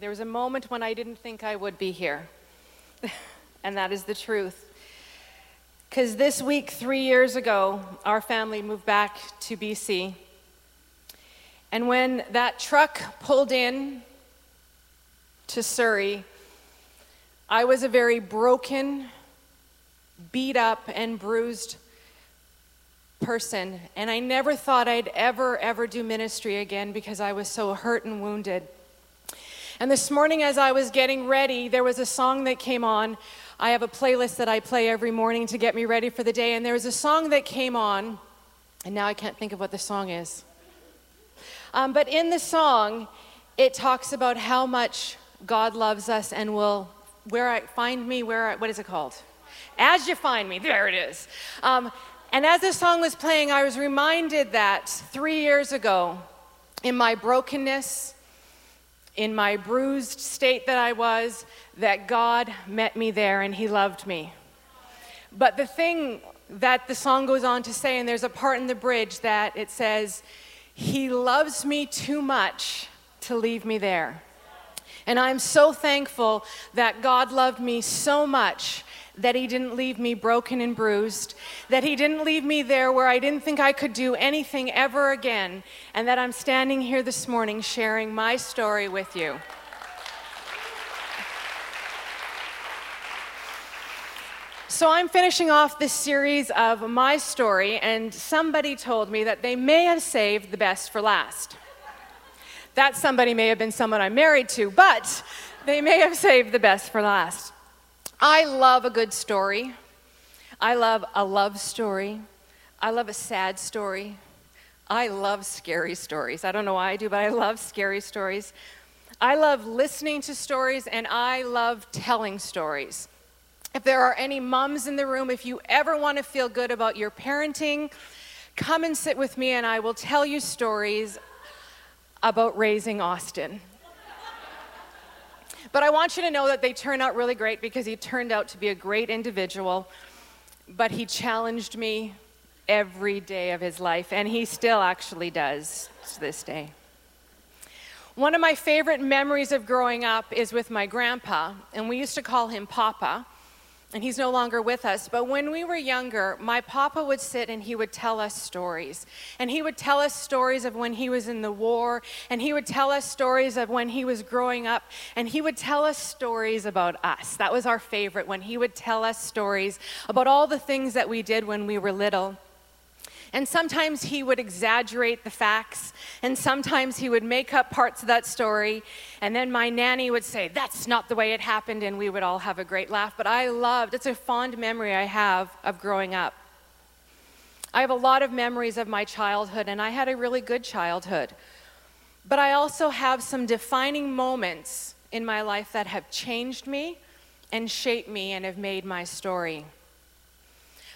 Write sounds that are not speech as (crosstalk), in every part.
There was a moment when I didn't think I would be here. (laughs) and that is the truth. Because this week, three years ago, our family moved back to BC. And when that truck pulled in to Surrey, I was a very broken, beat up, and bruised person. And I never thought I'd ever, ever do ministry again because I was so hurt and wounded. And this morning, as I was getting ready, there was a song that came on. I have a playlist that I play every morning to get me ready for the day. And there was a song that came on, and now I can't think of what the song is. Um, but in the song, it talks about how much God loves us and will where I find me where I, what is it called? As you find me, there it is. Um, and as this song was playing, I was reminded that three years ago, in my brokenness, in my bruised state that I was, that God met me there and He loved me. But the thing that the song goes on to say, and there's a part in the bridge that it says, He loves me too much to leave me there. And I'm so thankful that God loved me so much that He didn't leave me broken and bruised, that He didn't leave me there where I didn't think I could do anything ever again, and that I'm standing here this morning sharing my story with you. So, I'm finishing off this series of my story, and somebody told me that they may have saved the best for last. That somebody may have been someone I'm married to, but they may have saved the best for last. I love a good story. I love a love story. I love a sad story. I love scary stories. I don't know why I do, but I love scary stories. I love listening to stories and I love telling stories. If there are any moms in the room, if you ever want to feel good about your parenting, come and sit with me and I will tell you stories about raising Austin. But I want you to know that they turned out really great because he turned out to be a great individual. But he challenged me every day of his life, and he still actually does to this day. One of my favorite memories of growing up is with my grandpa, and we used to call him Papa and he's no longer with us. But when we were younger, my papa would sit and he would tell us stories. And he would tell us stories of when he was in the war, and he would tell us stories of when he was growing up, and he would tell us stories about us. That was our favorite, when he would tell us stories about all the things that we did when we were little. And sometimes he would exaggerate the facts, and sometimes he would make up parts of that story. And then my nanny would say, That's not the way it happened, and we would all have a great laugh. But I loved, it's a fond memory I have of growing up. I have a lot of memories of my childhood, and I had a really good childhood. But I also have some defining moments in my life that have changed me and shaped me and have made my story.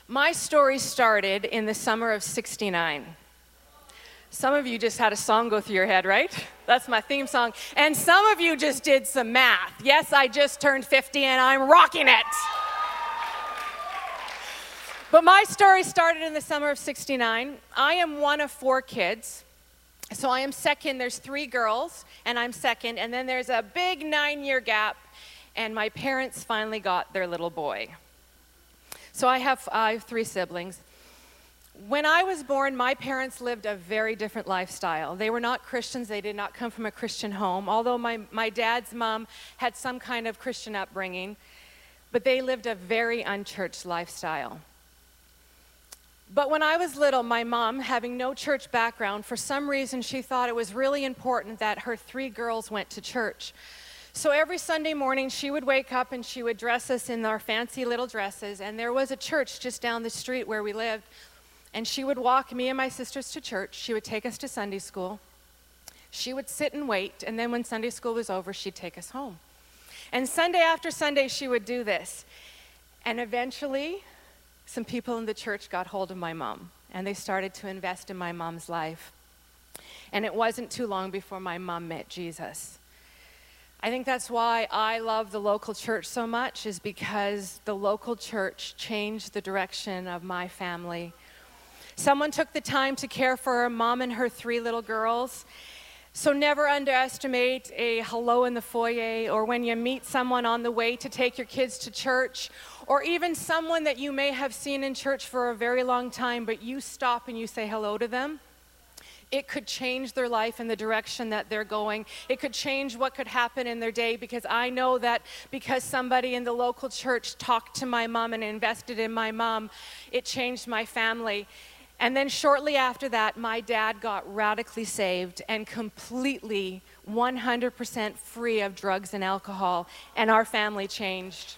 My story started in the summer of 69. Some of you just had a song go through your head, right? That's my theme song. And some of you just did some math. Yes, I just turned 50 and I'm rocking it. But my story started in the summer of 69. I am one of four kids. So I am second. There's three girls, and I'm second. And then there's a big nine year gap, and my parents finally got their little boy. So I have, I have three siblings. When I was born, my parents lived a very different lifestyle. They were not Christians, they did not come from a Christian home, although my, my dad's mom had some kind of Christian upbringing, but they lived a very unchurched lifestyle. But when I was little, my mom, having no church background, for some reason she thought it was really important that her three girls went to church. So every Sunday morning, she would wake up and she would dress us in our fancy little dresses. And there was a church just down the street where we lived. And she would walk me and my sisters to church. She would take us to Sunday school. She would sit and wait. And then when Sunday school was over, she'd take us home. And Sunday after Sunday, she would do this. And eventually, some people in the church got hold of my mom. And they started to invest in my mom's life. And it wasn't too long before my mom met Jesus. I think that's why I love the local church so much, is because the local church changed the direction of my family. Someone took the time to care for her mom and her three little girls. So never underestimate a hello in the foyer or when you meet someone on the way to take your kids to church or even someone that you may have seen in church for a very long time, but you stop and you say hello to them. It could change their life in the direction that they're going. It could change what could happen in their day because I know that because somebody in the local church talked to my mom and invested in my mom, it changed my family. And then shortly after that, my dad got radically saved and completely 100% free of drugs and alcohol, and our family changed.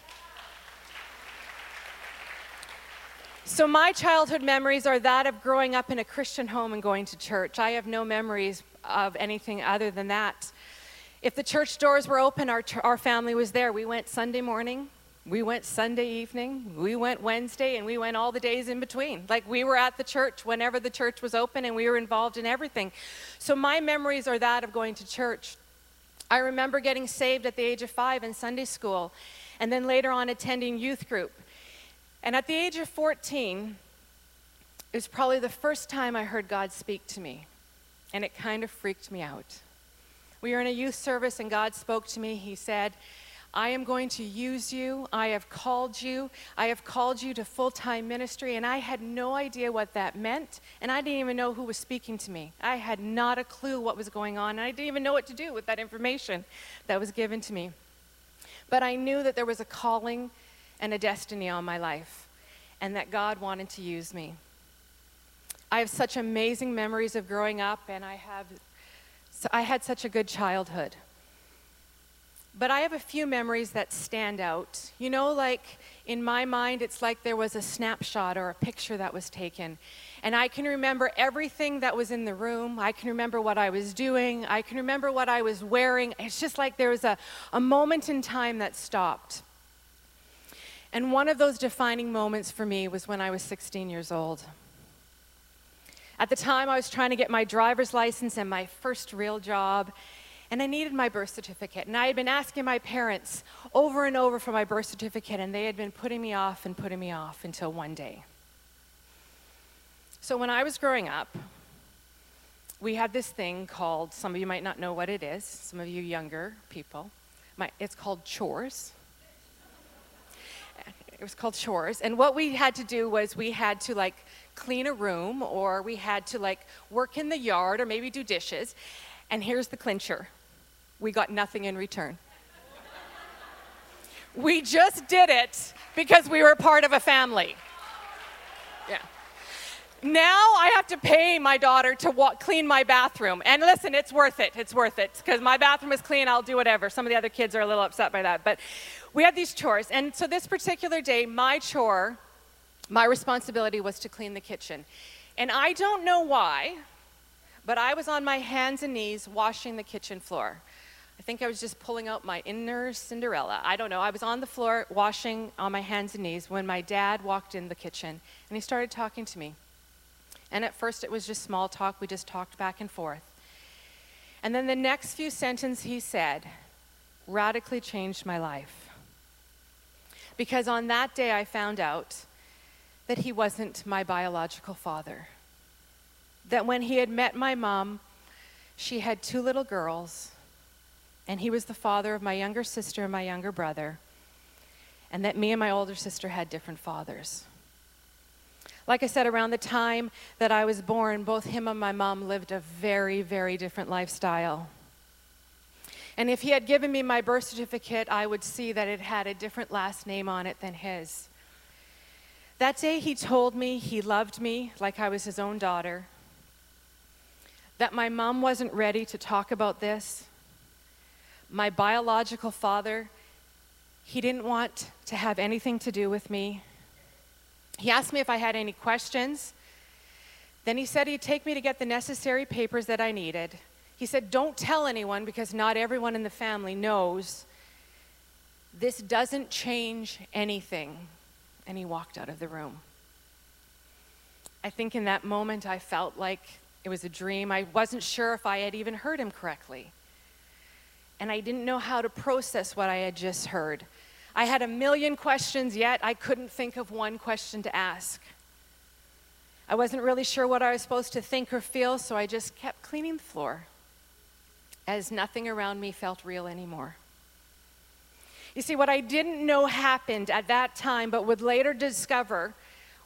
So, my childhood memories are that of growing up in a Christian home and going to church. I have no memories of anything other than that. If the church doors were open, our, our family was there. We went Sunday morning, we went Sunday evening, we went Wednesday, and we went all the days in between. Like we were at the church whenever the church was open, and we were involved in everything. So my memories are that of going to church. I remember getting saved at the age of five in Sunday school, and then later on attending youth group. And at the age of 14, it was probably the first time I heard God speak to me, and it kind of freaked me out. We were in a youth service, and God spoke to me. He said, I am going to use you. I have called you. I have called you to full time ministry. And I had no idea what that meant. And I didn't even know who was speaking to me. I had not a clue what was going on. And I didn't even know what to do with that information that was given to me. But I knew that there was a calling and a destiny on my life and that God wanted to use me. I have such amazing memories of growing up, and I have. So I had such a good childhood. But I have a few memories that stand out. You know, like in my mind, it's like there was a snapshot or a picture that was taken. And I can remember everything that was in the room. I can remember what I was doing. I can remember what I was wearing. It's just like there was a, a moment in time that stopped. And one of those defining moments for me was when I was 16 years old. At the time, I was trying to get my driver's license and my first real job and I needed my birth certificate. And I had been asking my parents over and over for my birth certificate, and they had been putting me off and putting me off until one day. So when I was growing up, we had this thing called, some of you might not know what it is, some of you younger people, it's called chores. Was called chores. And what we had to do was we had to like clean a room or we had to like work in the yard or maybe do dishes. And here's the clincher we got nothing in return. we just did it because we were part of a family. Yeah. Now I have to pay my daughter to clean my bathroom. And listen, it's worth it. It's worth it. Because my bathroom is clean, I'll do whatever. Some of the other kids are a little upset by that. But we had these chores. And so this particular day, my chore, my responsibility was to clean the kitchen. And I don't know why, but I was on my hands and knees washing the kitchen floor. I think I was just pulling out my inner Cinderella. I don't know. I was on the floor washing on my hands and knees when my dad walked in the kitchen and he started talking to me. And at first it was just small talk. We just talked back and forth. And then the next few sentences he said radically changed my life. Because on that day I found out that he wasn't my biological father. That when he had met my mom, she had two little girls and he was the father of my younger sister and my younger brother, and that me and my older sister had different fathers. Like I said, around the time that I was born, both him and my mom lived a very, very different lifestyle. And if he had given me my birth certificate, I would see that it had a different last name on it than his. That day, he told me he loved me like I was his own daughter, that my mom wasn't ready to talk about this, my biological father, he didn't want to have anything to do with me. He asked me if I had any questions. Then he said he'd take me to get the necessary papers that I needed. He said, Don't tell anyone because not everyone in the family knows. This doesn't change anything. And he walked out of the room. I think in that moment I felt like it was a dream. I wasn't sure if I had even heard him correctly and I didn't know how to process what I had just heard. I had a million questions, yet I couldn't think of one question to ask. I wasn't really sure what I was supposed to think or feel, so I just kept cleaning the floor. As nothing around me felt real anymore. You see, what I didn't know happened at that time, but would later discover,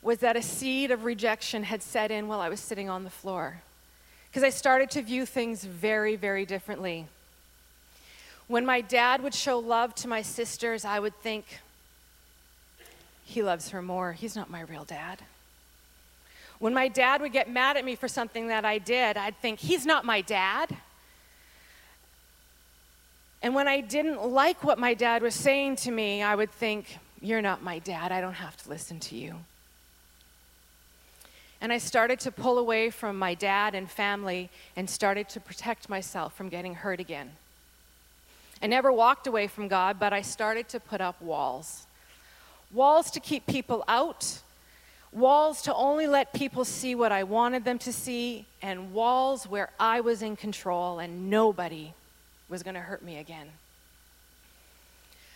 was that a seed of rejection had set in while I was sitting on the floor. Because I started to view things very, very differently. When my dad would show love to my sisters, I would think, he loves her more. He's not my real dad. When my dad would get mad at me for something that I did, I'd think, he's not my dad. And when I didn't like what my dad was saying to me, I would think, You're not my dad. I don't have to listen to you. And I started to pull away from my dad and family and started to protect myself from getting hurt again. I never walked away from God, but I started to put up walls walls to keep people out, walls to only let people see what I wanted them to see, and walls where I was in control and nobody was going to hurt me again.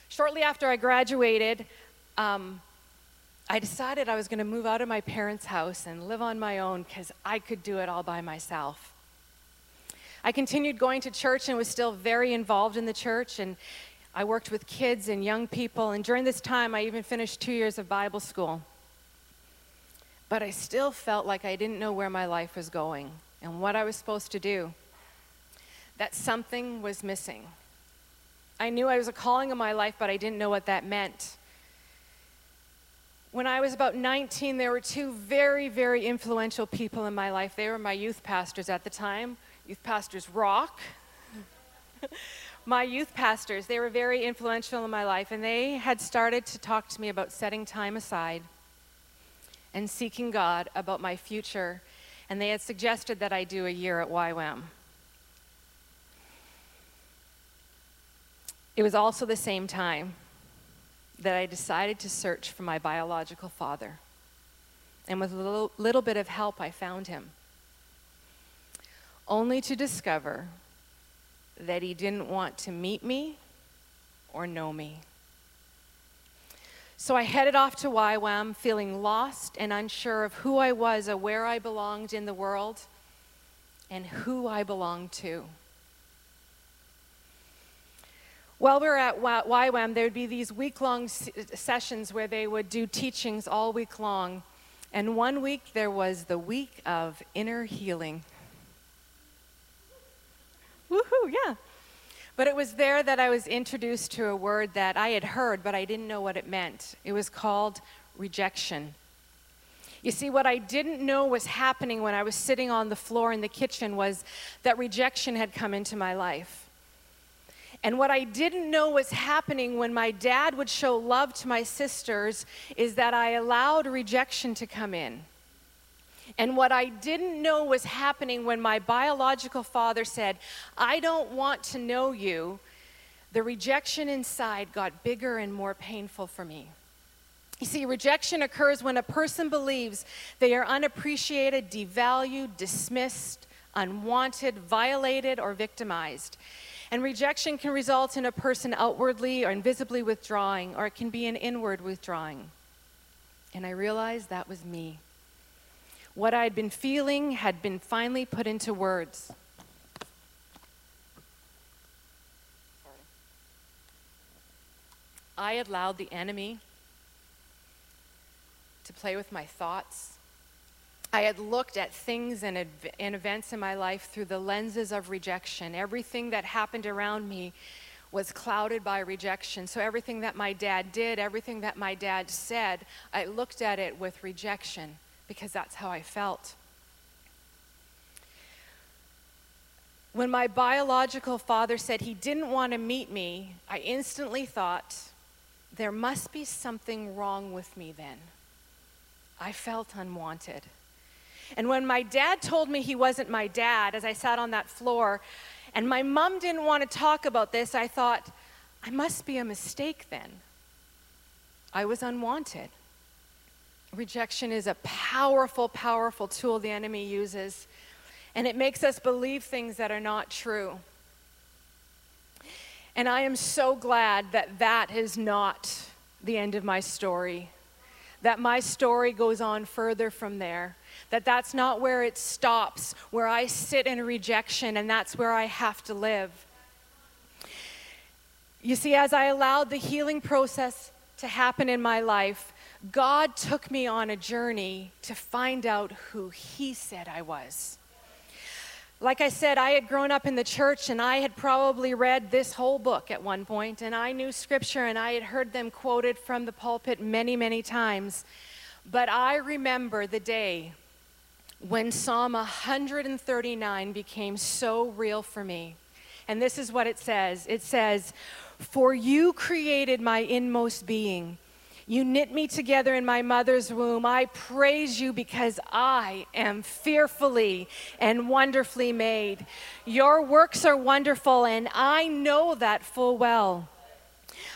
Shortly after I graduated, um, I decided I was going to move out of my parents' house and live on my own because I could do it all by myself. I continued going to church and was still very involved in the church. And I worked with kids and young people. And during this time, I even finished two years of Bible school. But I still felt like I didn't know where my life was going and what I was supposed to do. That something was missing. I knew I was a calling in my life, but I didn't know what that meant. When I was about 19, there were two very, very influential people in my life. They were my youth pastors at the time, youth pastors Rock. (laughs) my youth pastors, they were very influential in my life, and they had started to talk to me about setting time aside and seeking God about my future. And they had suggested that I do a year at YWAM. It was also the same time that I decided to search for my biological father. And with a little, little bit of help, I found him only to discover that he didn't want to meet me or know me. So I headed off to YWAM feeling lost and unsure of who I was or where I belonged in the world and who I belonged to. While we were at YWAM, there would be these week long sessions where they would do teachings all week long. And one week there was the week of inner healing. Woohoo, yeah. But it was there that I was introduced to a word that I had heard, but I didn't know what it meant. It was called rejection. You see, what I didn't know was happening when I was sitting on the floor in the kitchen was that rejection had come into my life. And what I didn't know was happening when my dad would show love to my sisters is that I allowed rejection to come in. And what I didn't know was happening when my biological father said, I don't want to know you, the rejection inside got bigger and more painful for me. You see, rejection occurs when a person believes they are unappreciated, devalued, dismissed, unwanted, violated, or victimized. And rejection can result in a person outwardly or invisibly withdrawing, or it can be an inward withdrawing. And I realized that was me. What I had been feeling had been finally put into words. I allowed the enemy to play with my thoughts. I had looked at things and, and, events in my life through the lenses of rejection. Everything that happened around me was clouded by rejection. So, everything that my dad did, everything that my dad said, I looked at it with rejection because that's how I felt. When my biological father said he didn't want to meet me, I instantly thought, there must be something wrong with me then. I felt unwanted. And when my dad told me he wasn't my dad, as I sat on that floor, and my mom didn't want to talk about this, I thought, I must be a mistake then. I was unwanted. Rejection is a powerful, powerful tool the enemy uses, and it makes us believe things that are not true. And I am so glad that that is not the end of my story, that my story goes on further from there. That that's not where it stops, where I sit in rejection and that's where I have to live. You see, as I allowed the healing process to happen in my life, God took me on a journey to find out who He said I was. Like I said, I had grown up in the church and I had probably read this whole book at one point, and I knew scripture and I had heard them quoted from the pulpit many, many times. But I remember the day when Psalm 139 became so real for me. And this is what it says it says, For you created my inmost being. You knit me together in my mother's womb. I praise you because I am fearfully and wonderfully made. Your works are wonderful, and I know that full well.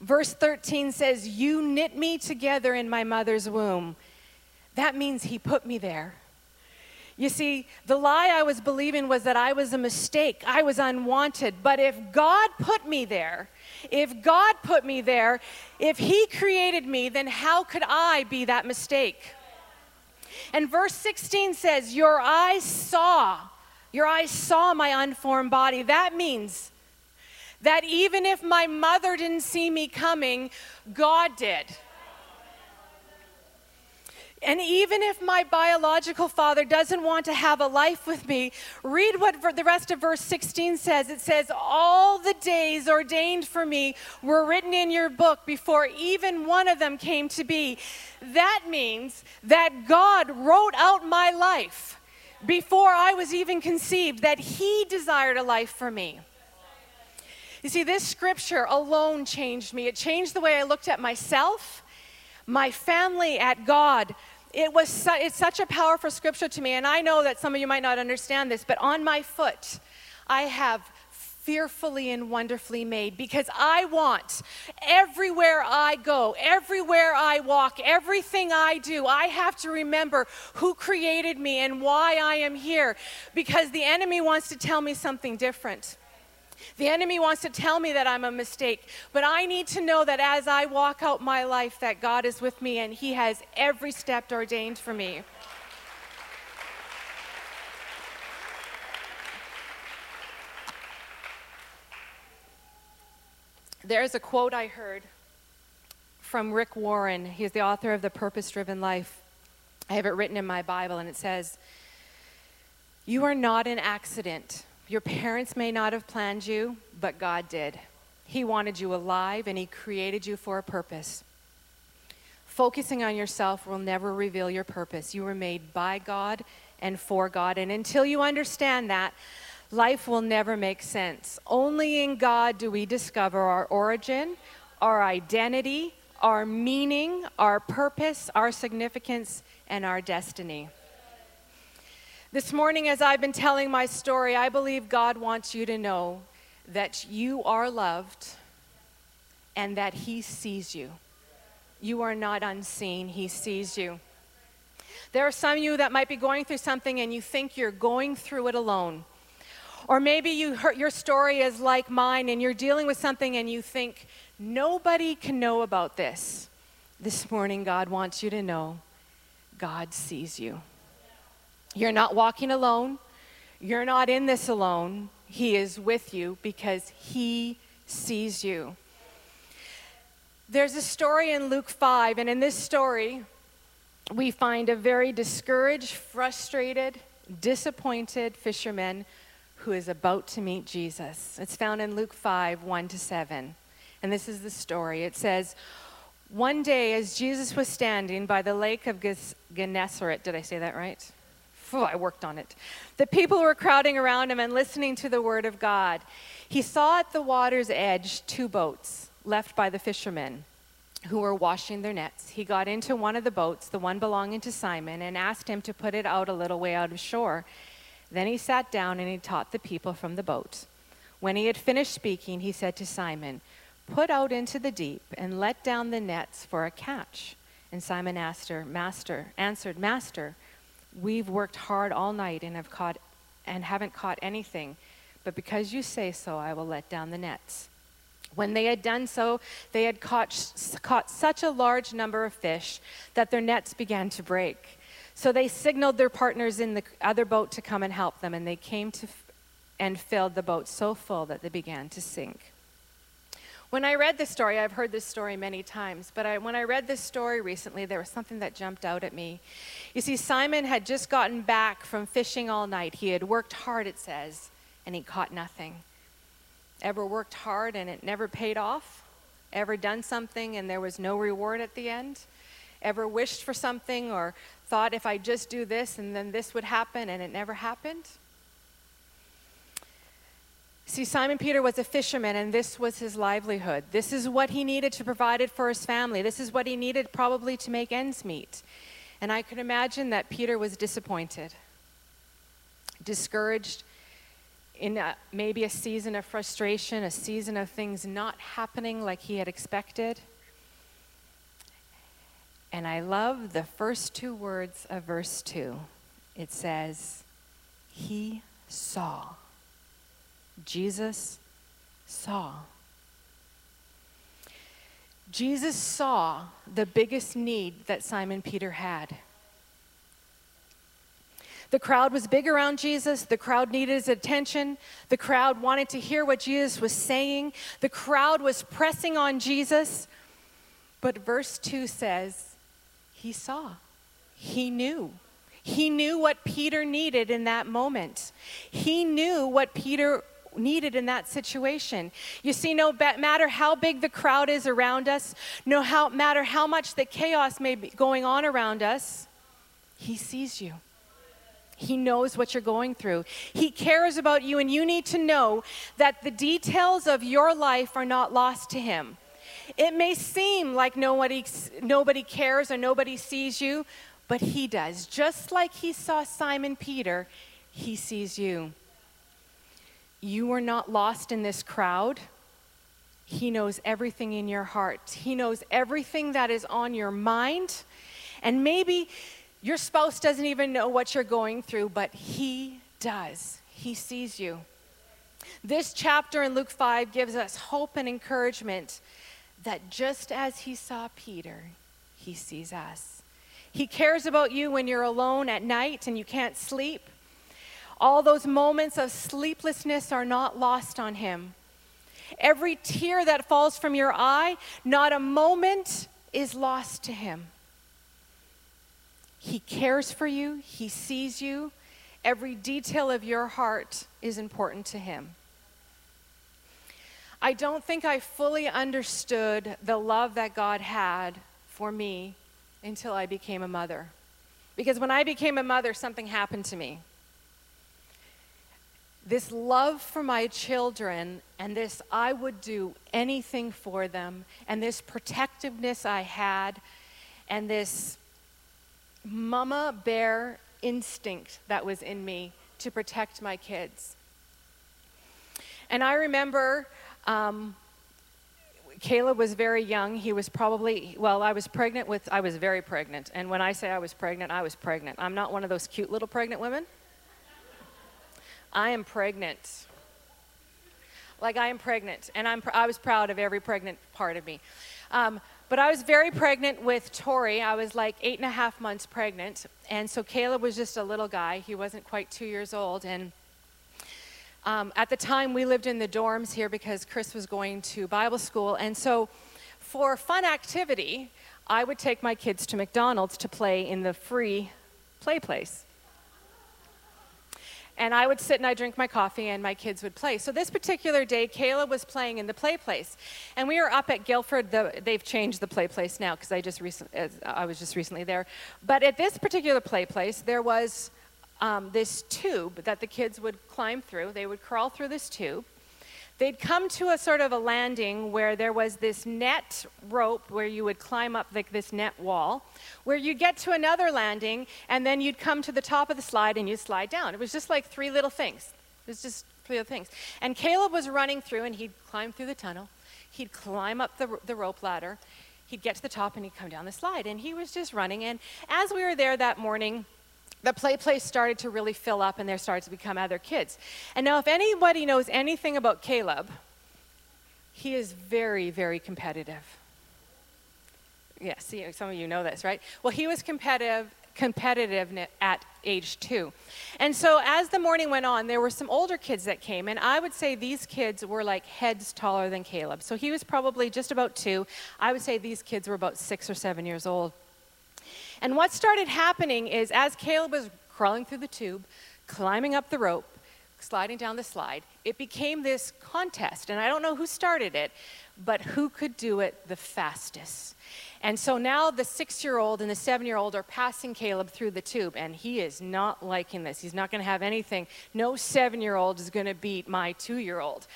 Verse 13 says, You knit me together in my mother's womb. That means He put me there. You see, the lie I was believing was that I was a mistake, I was unwanted. But if God put me there, if God put me there, if He created me, then how could I be that mistake? And verse 16 says, Your eyes saw, your eyes saw my unformed body. That means that even if my mother didn't see me coming, God did. And even if my biological father doesn't want to have a life with me, read what the rest of verse 16 says. It says, All the days ordained for me were written in your book before even one of them came to be. That means that God wrote out my life before I was even conceived, that He desired a life for me. You see, this scripture alone changed me. It changed the way I looked at myself, my family, at God it was su- it's such a powerful scripture to me and i know that some of you might not understand this but on my foot i have fearfully and wonderfully made because i want everywhere i go everywhere i walk everything i do i have to remember who created me and why i am here because the enemy wants to tell me something different the enemy wants to tell me that I'm a mistake, but I need to know that as I walk out my life that God is with me and he has every step ordained for me. There's a quote I heard from Rick Warren. He's the author of The Purpose Driven Life. I have it written in my Bible, and it says, You are not an accident. Your parents may not have planned you, but God did. He wanted you alive and He created you for a purpose. Focusing on yourself will never reveal your purpose. You were made by God and for God. And until you understand that, life will never make sense. Only in God do we discover our origin, our identity, our meaning, our purpose, our significance, and our destiny. This morning, as I've been telling my story, I believe God wants you to know that you are loved and that He sees you. You are not unseen, He sees you. There are some of you that might be going through something and you think you're going through it alone. Or maybe you heard your story is like mine and you're dealing with something and you think nobody can know about this. This morning, God wants you to know God sees you. You're not walking alone. You're not in this alone. He is with you because He sees you. There's a story in Luke 5, and in this story, we find a very discouraged, frustrated, disappointed fisherman who is about to meet Jesus. It's found in Luke 5 1 to 7. And this is the story. It says, One day, as Jesus was standing by the lake of Gennesaret, did I say that right? Oh, I worked on it. The people were crowding around him and listening to the word of God. He saw at the water's edge two boats left by the fishermen who were washing their nets. He got into one of the boats, the one belonging to Simon, and asked him to put it out a little way out of shore. Then he sat down and he taught the people from the boat. When he had finished speaking, he said to Simon, Put out into the deep and let down the nets for a catch. And Simon asked her, Master, answered, Master, we've worked hard all night and have caught and haven't caught anything, but because you say so, I will let down the nets. When they had done so, they had caught, caught such a large number of fish that their nets began to break. So they signaled their partners in the other boat to come and help them, and they came to and filled the boat so full that they began to sink. When I read this story, I've heard this story many times, but I, when I read this story recently, there was something that jumped out at me. You see, Simon had just gotten back from fishing all night. He had worked hard, it says, and he caught nothing. Ever worked hard and it never paid off? Ever done something and there was no reward at the end? Ever wished for something or thought if I just do this and then this would happen and it never happened? See, Simon Peter was a fisherman, and this was his livelihood. This is what he needed to provide it for his family. This is what he needed probably to make ends meet. And I could imagine that Peter was disappointed, discouraged, in a, maybe a season of frustration, a season of things not happening like he had expected. And I love the first two words of verse 2. It says, He saw. Jesus saw. Jesus saw the biggest need that Simon Peter had. The crowd was big around Jesus. The crowd needed his attention. The crowd wanted to hear what Jesus was saying. The crowd was pressing on Jesus. But verse 2 says, He saw, He knew. He knew what Peter needed in that moment. He knew what Peter needed in that situation. You see, no matter how big the crowd is around us, no how, matter how much the chaos may be going on around us, He sees you. He knows what you're going through. He cares about you, and you need to know that the details of your life are not lost to Him. It may seem like nobody, nobody cares or nobody sees you, but He does. Just like He saw Simon Peter, He sees you. You are not lost in this crowd. He knows everything in your heart. He knows everything that is on your mind. And maybe your spouse doesn't even know what you're going through, but He does. He sees you. This chapter in Luke 5 gives us hope and encouragement that just as He saw Peter, He sees us. He cares about you when you're alone at night and you can't sleep. All those moments of sleeplessness are not lost on him. Every tear that falls from your eye, not a moment is lost to him. He cares for you, he sees you. Every detail of your heart is important to him. I don't think I fully understood the love that God had for me until I became a mother. Because when I became a mother, something happened to me this love for my children and this I would do anything for them and this protectiveness I had and this mama bear instinct that was in me to protect my kids. And I remember um, Caleb was very young. He was probably, well, I was pregnant with, I was very pregnant. And when I say I was pregnant, I was pregnant. I'm not one of those cute little pregnant women. I am pregnant. Like I am pregnant, and I'm, I was proud of every pregnant part of me. Um, but I was very pregnant with Tori. I was like eight and a half months pregnant. And so Caleb was just a little guy. He wasn't quite two years old. And um, at the time, we lived in the dorms here because Chris was going to Bible school. And so for fun activity, I would take my kids to McDonald's to play in the free play place and I would sit and I'd drink my coffee and my kids would play. So this particular day, Caleb was playing in the play place. And we were up at Guildford. The, they've changed the play place now because I, just I was just recently there. But at this particular play place, there was um, this tube that the kids would climb through. They would crawl through this tube. They'd come to a sort of a landing where there was this net rope where you would climb up like this net wall, where you'd get to another landing, and then you'd come to the top of the slide and you'd slide down. It was just like three little things. It was just three little things. And Caleb was running through, and he'd climb through the tunnel. He'd climb up the, the rope ladder. He'd get to the top, and he'd come down the slide. And he was just running. And as we were there that morning, the play place started to really fill up and there started to become other kids. And now, if anybody knows anything about Caleb, he is very, very competitive. Yeah, see, some of you know this, right? Well, he was competitive, competitive at age two. And so, as the morning went on, there were some older kids that came, and I would say these kids were like heads taller than Caleb. So, he was probably just about two. I would say these kids were about six or seven years old. And what started happening is as Caleb was crawling through the tube, climbing up the rope, sliding down the slide, it became this contest. And I don't know who started it, but who could do it the fastest. And so now the six year old and the seven year old are passing Caleb through the tube, and he is not liking this. He's not going to have anything. No seven year old is going to beat my two year old.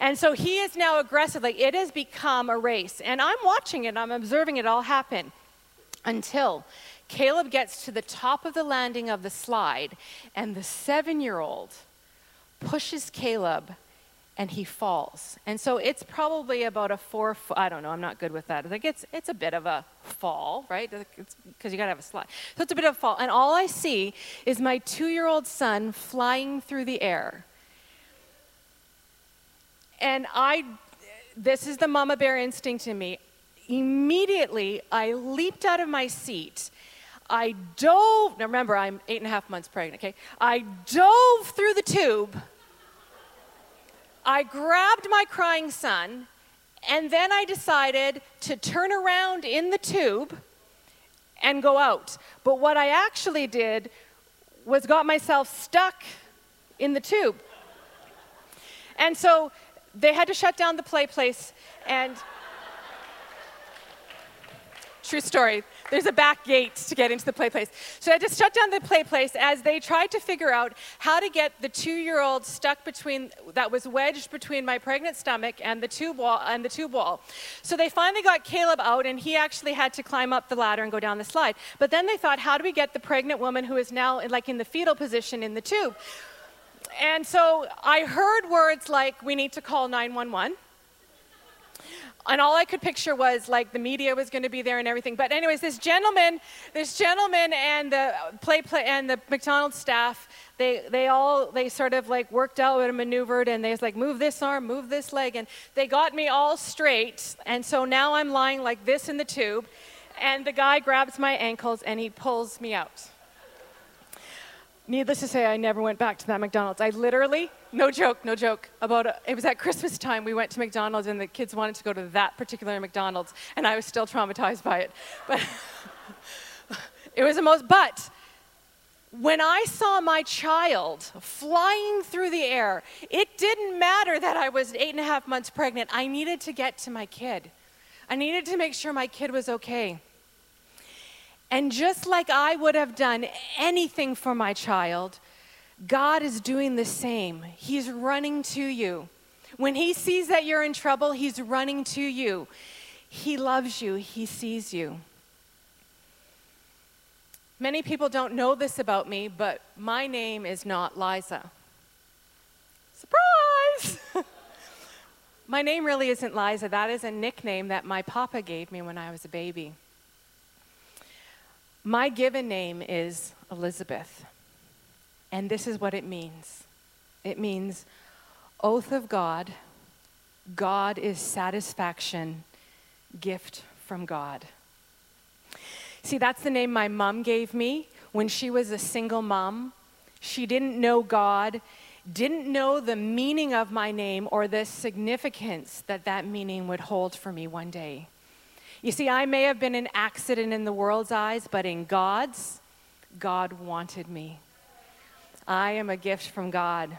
And so he is now aggressive. Like it has become a race. And I'm watching it, I'm observing it all happen until Caleb gets to the top of the landing of the slide, and the seven year old pushes Caleb and he falls. And so it's probably about a four, I don't know, I'm not good with that. Like it's, it's a bit of a fall, right? Because you got to have a slide. So it's a bit of a fall. And all I see is my two year old son flying through the air. And I, this is the mama bear instinct in me. Immediately, I leaped out of my seat I dove, now remember, I'm eight and a half months pregnant, okay? I dove through the tube. I grabbed my crying son, and then I decided to turn around in the tube and go out. But what I actually did was got myself stuck in the tube. And so they had to shut down the play place, and true story. There's a back gate to get into the play place. So I just shut down the play place as they tried to figure out how to get the two-year-old stuck between that was wedged between my pregnant stomach and the tube wall and the tube wall. So they finally got Caleb out and he actually had to climb up the ladder and go down the slide. But then they thought, how do we get the pregnant woman who is now like in the fetal position in the tube? And so I heard words like, we need to call 911 and all I could picture was like the media was going to be there and everything. But anyways, this gentleman, this gentleman and the play, play and the McDonald's staff, they they all they sort of like worked out and maneuvered, and they was like move this arm, move this leg, and they got me all straight. And so now I'm lying like this in the tube, and the guy grabs my ankles and he pulls me out. Needless to say, I never went back to that McDonald's. I literally, no joke, no joke, about a, it was at Christmas time. We went to McDonald's and the kids wanted to go to that particular McDonald's, and I was still traumatized by it. But (laughs) it was the most, but when I saw my child flying through the air, it didn't matter that I was eight and a half months pregnant. I needed to get to my kid. I needed to make sure my kid was okay. And just like I would have done anything for my child, God is doing the same. He's running to you. When He sees that you're in trouble, He's running to you. He loves you, He sees you. Many people don't know this about me, but my name is not Liza. Surprise! (laughs) my name really isn't Liza. That is a nickname that my papa gave me when I was a baby. My given name is Elizabeth, and this is what it means it means oath of God, God is satisfaction, gift from God. See, that's the name my mom gave me when she was a single mom. She didn't know God, didn't know the meaning of my name or the significance that that meaning would hold for me one day. You see, I may have been an accident in the world's eyes, but in God's, God wanted me. I am a gift from God.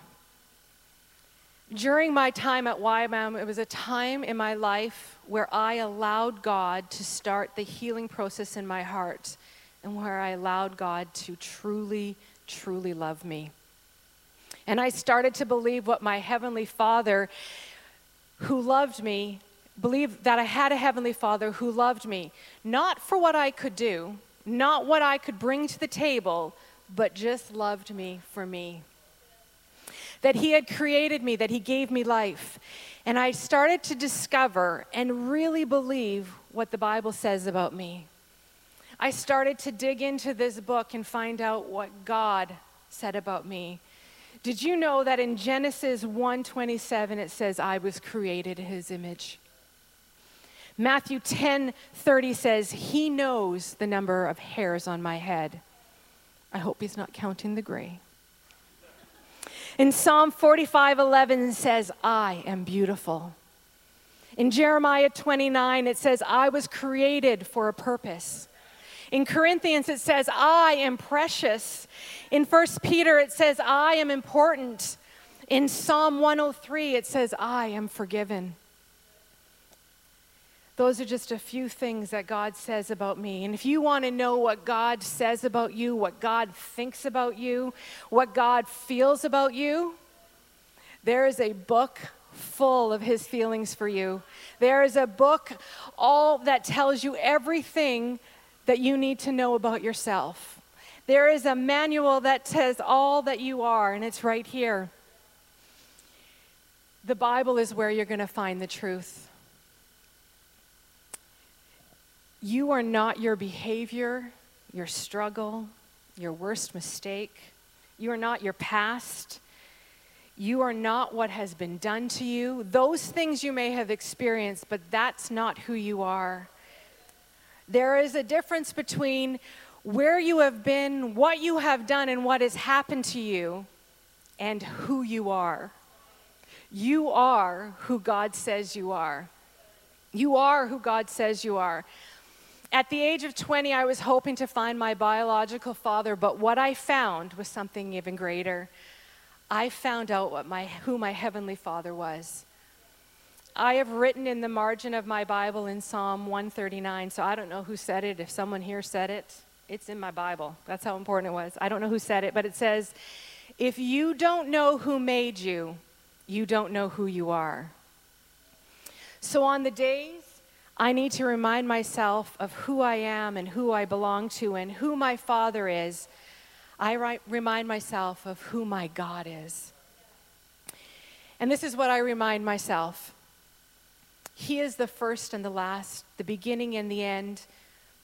During my time at YWAM, it was a time in my life where I allowed God to start the healing process in my heart and where I allowed God to truly, truly love me. And I started to believe what my Heavenly Father who loved me, believed that I had a Heavenly Father who loved me, not for what I could do, not what I could bring to the table, but just loved me for me. That He had created me, that He gave me life. And I started to discover and really believe what the Bible says about me. I started to dig into this book and find out what God said about me. Did you know that in Genesis 1:27 it says I was created in his image? Matthew 10:30 says he knows the number of hairs on my head. I hope he's not counting the gray. In Psalm 45:11 says I am beautiful. In Jeremiah 29 it says I was created for a purpose. In Corinthians, it says, I am precious. In 1 Peter, it says, I am important. In Psalm 103, it says, I am forgiven. Those are just a few things that God says about me. And if you want to know what God says about you, what God thinks about you, what God feels about you, there is a book full of his feelings for you. There is a book all that tells you everything that you need to know about yourself. There is a manual that says all that you are, and it's right here. The Bible is where you're going to find the truth. You are not your behavior, your struggle, your worst mistake. You are not your past. You are not what has been done to you. Those things you may have experienced, but that's not who you are. There is a difference between where you have been, what you have done, and what has happened to you, and who you are. You are who God says you are. You are who God says you are. At the age of 20, I was hoping to find my biological father, but what I found was something even greater. I found out what my, who my heavenly father was. I have written in the margin of my Bible in Psalm 139, so I don't know who said it. If someone here said it, it's in my Bible. That's how important it was. I don't know who said it, but it says, If you don't know who made you, you don't know who you are. So on the days I need to remind myself of who I am and who I belong to and who my Father is, I remind myself of who my God is. And this is what I remind myself he is the first and the last, the beginning and the end.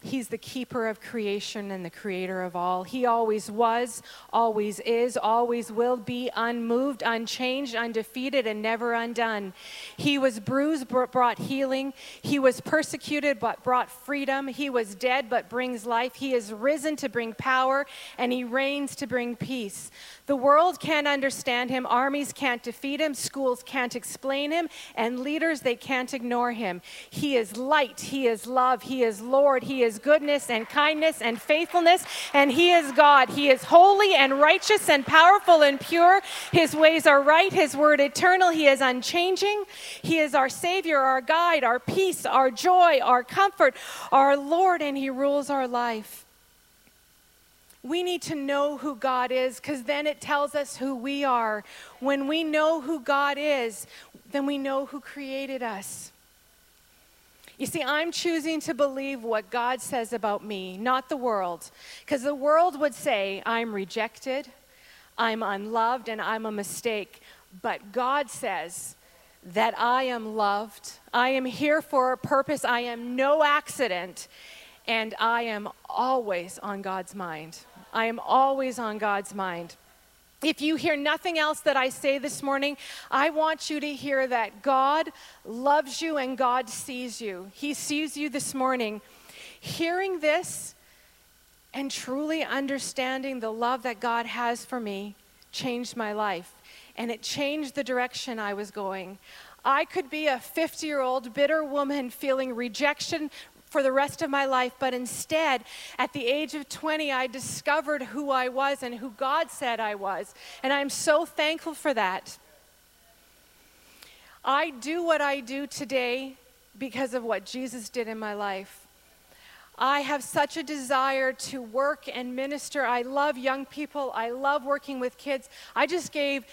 He's the keeper of creation and the creator of all. He always was, always is, always will be, unmoved, unchanged, undefeated, and never undone. He was bruised, but brought healing. He was persecuted, but brought freedom. He was dead, but brings life. He is risen to bring power, and he reigns to bring peace. The world can't understand him, armies can't defeat him, schools can't explain him, and leaders, they can't ignore him. He is light, he is love, he is Lord, he is goodness and kindness and faithfulness, and he is God. He is holy and righteous and powerful and pure. His ways are right, his word eternal, he is unchanging. He is our Savior, our guide, our peace, our joy, our comfort, our Lord, and he rules our life. We need to know who God is because then it tells us who we are. When we know who God is, then we know who created us. You see, I'm choosing to believe what God says about me, not the world. Because the world would say, I'm rejected, I'm unloved, and I'm a mistake. But God says that I am loved, I am here for a purpose, I am no accident, and I am always on God's mind. I am always on God's mind. If you hear nothing else that I say this morning, I want you to hear that God loves you and God sees you. He sees you this morning. Hearing this and truly understanding the love that God has for me changed my life, and it changed the direction I was going. I could be a 50 year old bitter woman feeling rejection, for the rest of my life, but instead, at the age of 20, I discovered who I was and who God said I was. And I'm so thankful for that. I do what I do today because of what Jesus did in my life. I have such a desire to work and minister. I love young people. I love working with kids. I just gave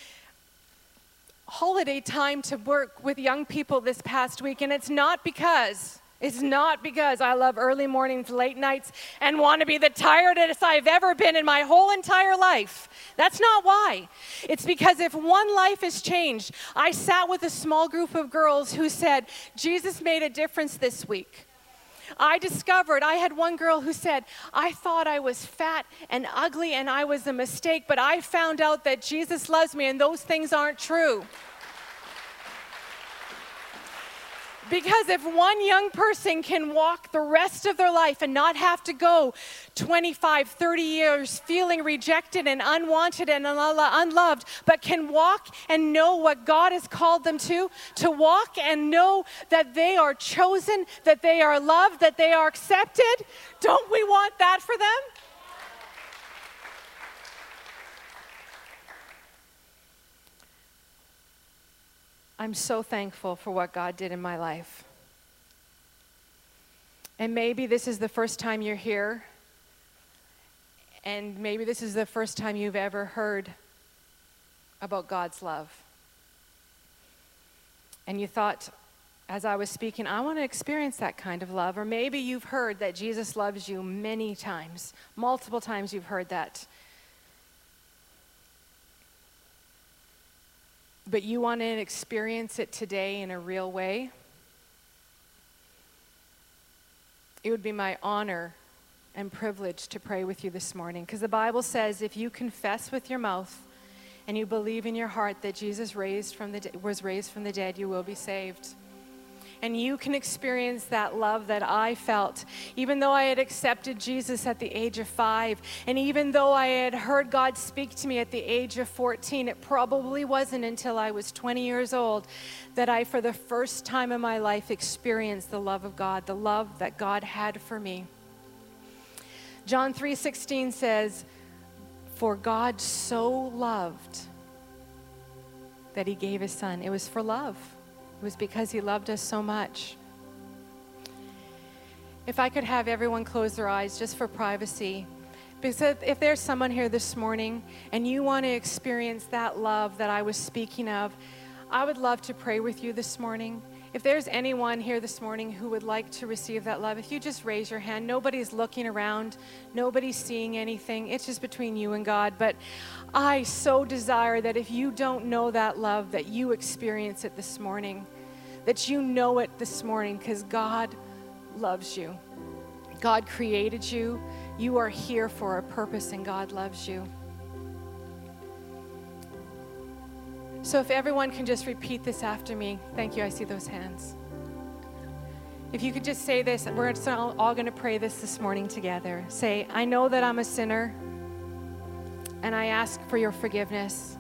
holiday time to work with young people this past week, and it's not because. It's not because I love early mornings, late nights, and want to be the tiredest I've ever been in my whole entire life. That's not why. It's because if one life is changed, I sat with a small group of girls who said, Jesus made a difference this week. I discovered, I had one girl who said, I thought I was fat and ugly and I was a mistake, but I found out that Jesus loves me and those things aren't true. Because if one young person can walk the rest of their life and not have to go 25, 30 years feeling rejected and unwanted and unloved, but can walk and know what God has called them to, to walk and know that they are chosen, that they are loved, that they are accepted, don't we want that for them? I'm so thankful for what God did in my life. And maybe this is the first time you're here, and maybe this is the first time you've ever heard about God's love. And you thought, as I was speaking, I want to experience that kind of love. Or maybe you've heard that Jesus loves you many times, multiple times you've heard that. But you want to experience it today in a real way, it would be my honor and privilege to pray with you this morning. Because the Bible says if you confess with your mouth and you believe in your heart that Jesus raised from the de- was raised from the dead, you will be saved and you can experience that love that I felt. Even though I had accepted Jesus at the age of five, and even though I had heard God speak to me at the age of 14, it probably wasn't until I was 20 years old that I, for the first time in my life, experienced the love of God, the love that God had for me. John 3:16 says, "For God so loved that he gave his son." It was for love. It was because He loved us so much. If I could have everyone close their eyes just for privacy. Because if there's someone here this morning and you want to experience that love that I was speaking of, I would love to pray with you this morning. If there's anyone here this morning who would like to receive that love, if you just raise your hand, nobody's looking around, nobody's seeing anything. It's just between you and God. But I so desire that if you don't know that love, that you experience it this morning, that you know it this morning because God loves you. God created you. You are here for a purpose, and God loves you. So, if everyone can just repeat this after me, thank you. I see those hands. If you could just say this, we're all going to pray this this morning together. Say, I know that I'm a sinner, and I ask for your forgiveness.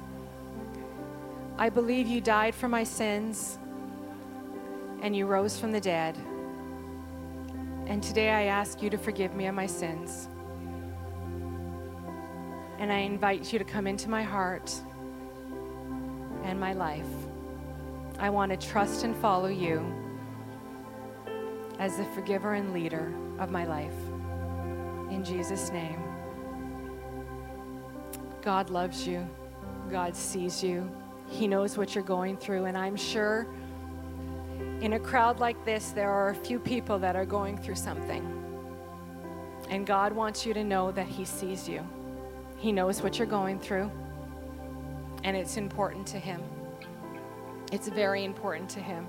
I believe you died for my sins, and you rose from the dead. And today I ask you to forgive me of my sins. And I invite you to come into my heart and my life. I want to trust and follow you as the forgiver and leader of my life. In Jesus' name. God loves you. God sees you. He knows what you're going through. And I'm sure in a crowd like this, there are a few people that are going through something. And God wants you to know that He sees you. He knows what you're going through and it's important to Him. It's very important to Him.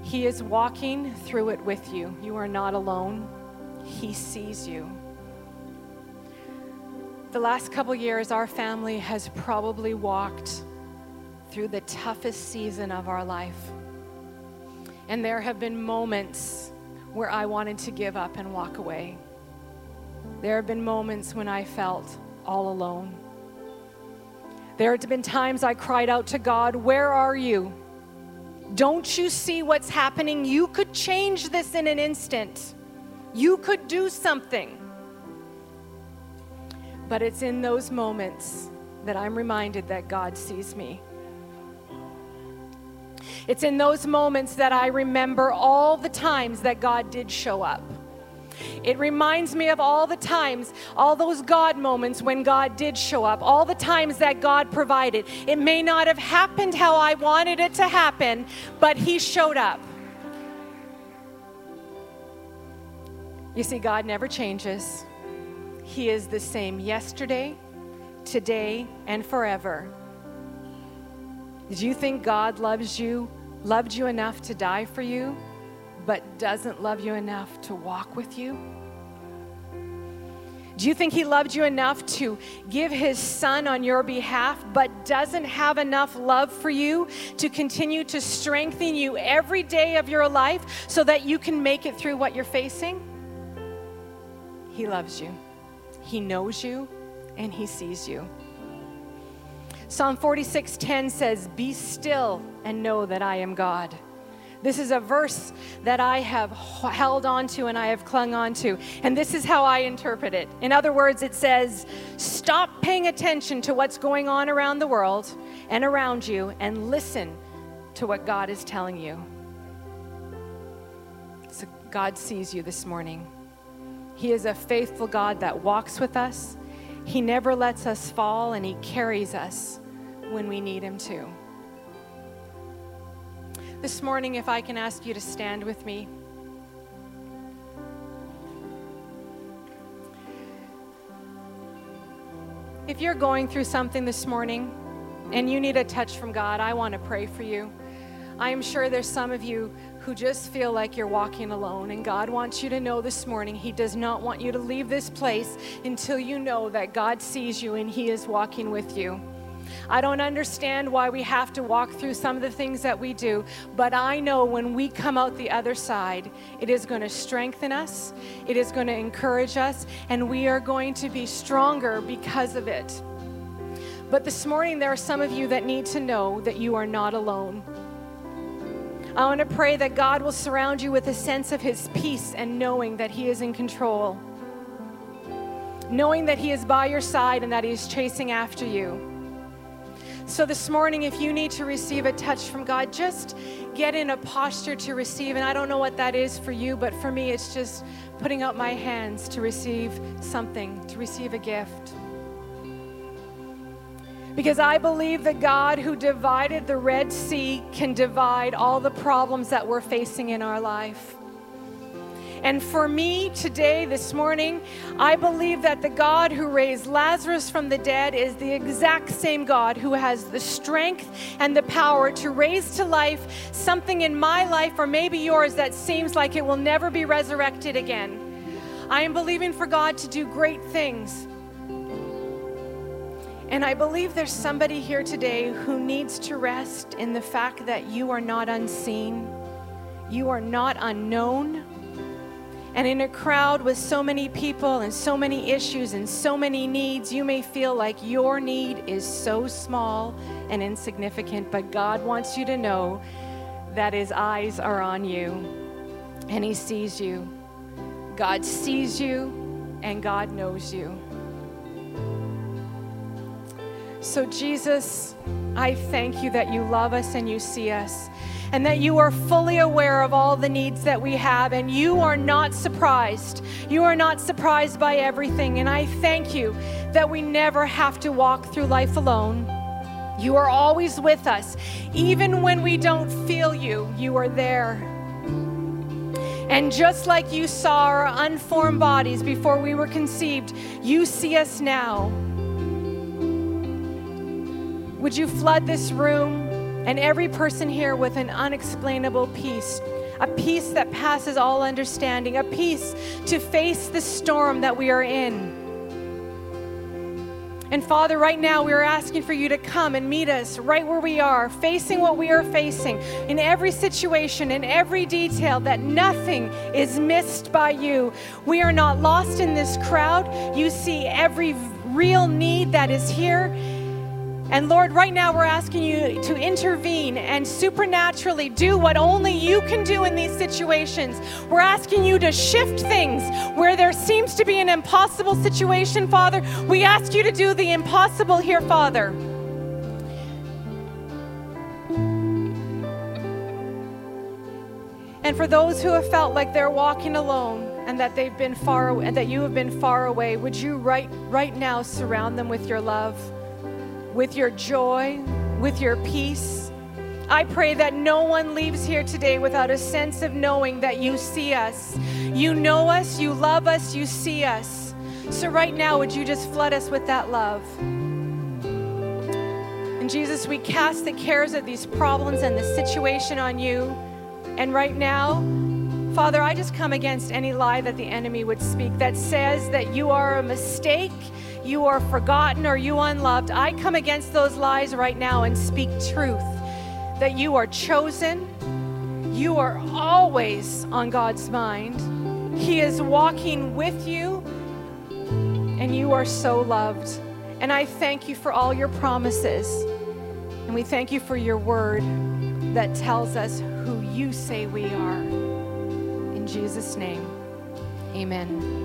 He is walking through it with you. You are not alone. He sees you. The last couple years, our family has probably walked through the toughest season of our life. And there have been moments where I wanted to give up and walk away. There have been moments when I felt all alone. There have been times I cried out to God, Where are you? Don't you see what's happening? You could change this in an instant. You could do something. But it's in those moments that I'm reminded that God sees me. It's in those moments that I remember all the times that God did show up. It reminds me of all the times, all those God moments when God did show up, all the times that God provided. It may not have happened how I wanted it to happen, but He showed up. You see, God never changes. He is the same yesterday, today, and forever. Did you think God loves you, loved you enough to die for you, but doesn't love you enough to walk with you? Do you think he loved you enough to give his son on your behalf, but doesn't have enough love for you to continue to strengthen you every day of your life so that you can make it through what you're facing? He loves you, He knows you, and He sees you. Psalm 46:10 says, "Be still and know that I am God." This is a verse that I have held on to and I have clung on to. And this is how I interpret it. In other words, it says, stop paying attention to what's going on around the world and around you and listen to what God is telling you. So God sees you this morning. He is a faithful God that walks with us. He never lets us fall, and He carries us when we need Him to. This morning, if I can ask you to stand with me. If you're going through something this morning and you need a touch from God, I want to pray for you. I am sure there's some of you who just feel like you're walking alone. And God wants you to know this morning, He does not want you to leave this place until you know that God sees you and He is walking with you. I don't understand why we have to walk through some of the things that we do, but I know when we come out the other side, it is going to strengthen us, it is going to encourage us, and we are going to be stronger because of it. But this morning, there are some of you that need to know that you are not alone. I want to pray that God will surround you with a sense of His peace and knowing that He is in control. Knowing that He is by your side and that He is chasing after you. So, this morning, if you need to receive a touch from God, just get in a posture to receive. And I don't know what that is for you, but for me, it's just putting out my hands to receive something, to receive a gift. Because I believe that God who divided the Red Sea can divide all the problems that we're facing in our life. And for me today, this morning, I believe that the God who raised Lazarus from the dead is the exact same God who has the strength and the power to raise to life something in my life or maybe yours that seems like it will never be resurrected again. I am believing for God to do great things. And I believe there's somebody here today who needs to rest in the fact that you are not unseen, you are not unknown. And in a crowd with so many people and so many issues and so many needs, you may feel like your need is so small and insignificant, but God wants you to know that His eyes are on you and He sees you. God sees you and God knows you. So, Jesus, I thank you that you love us and you see us, and that you are fully aware of all the needs that we have, and you are not surprised. You are not surprised by everything. And I thank you that we never have to walk through life alone. You are always with us. Even when we don't feel you, you are there. And just like you saw our unformed bodies before we were conceived, you see us now. Would you flood this room and every person here with an unexplainable peace? A peace that passes all understanding, a peace to face the storm that we are in. And Father, right now we are asking for you to come and meet us right where we are, facing what we are facing, in every situation, in every detail, that nothing is missed by you. We are not lost in this crowd. You see every real need that is here. And Lord, right now we're asking you to intervene and supernaturally do what only you can do in these situations. We're asking you to shift things where there seems to be an impossible situation, Father. We ask you to do the impossible here, Father. And for those who have felt like they're walking alone and that they've been far away, that you have been far away, would you right right now surround them with your love, with your joy, with your peace? I pray that no one leaves here today without a sense of knowing that you see us. You know us, you love us, you see us. So, right now, would you just flood us with that love? And Jesus, we cast the cares of these problems and the situation on you. And right now, Father, I just come against any lie that the enemy would speak that says that you are a mistake, you are forgotten, or you unloved. I come against those lies right now and speak truth that you are chosen, you are always on God's mind. He is walking with you, and you are so loved. And I thank you for all your promises. And we thank you for your word that tells us who you say we are. In Jesus' name, amen.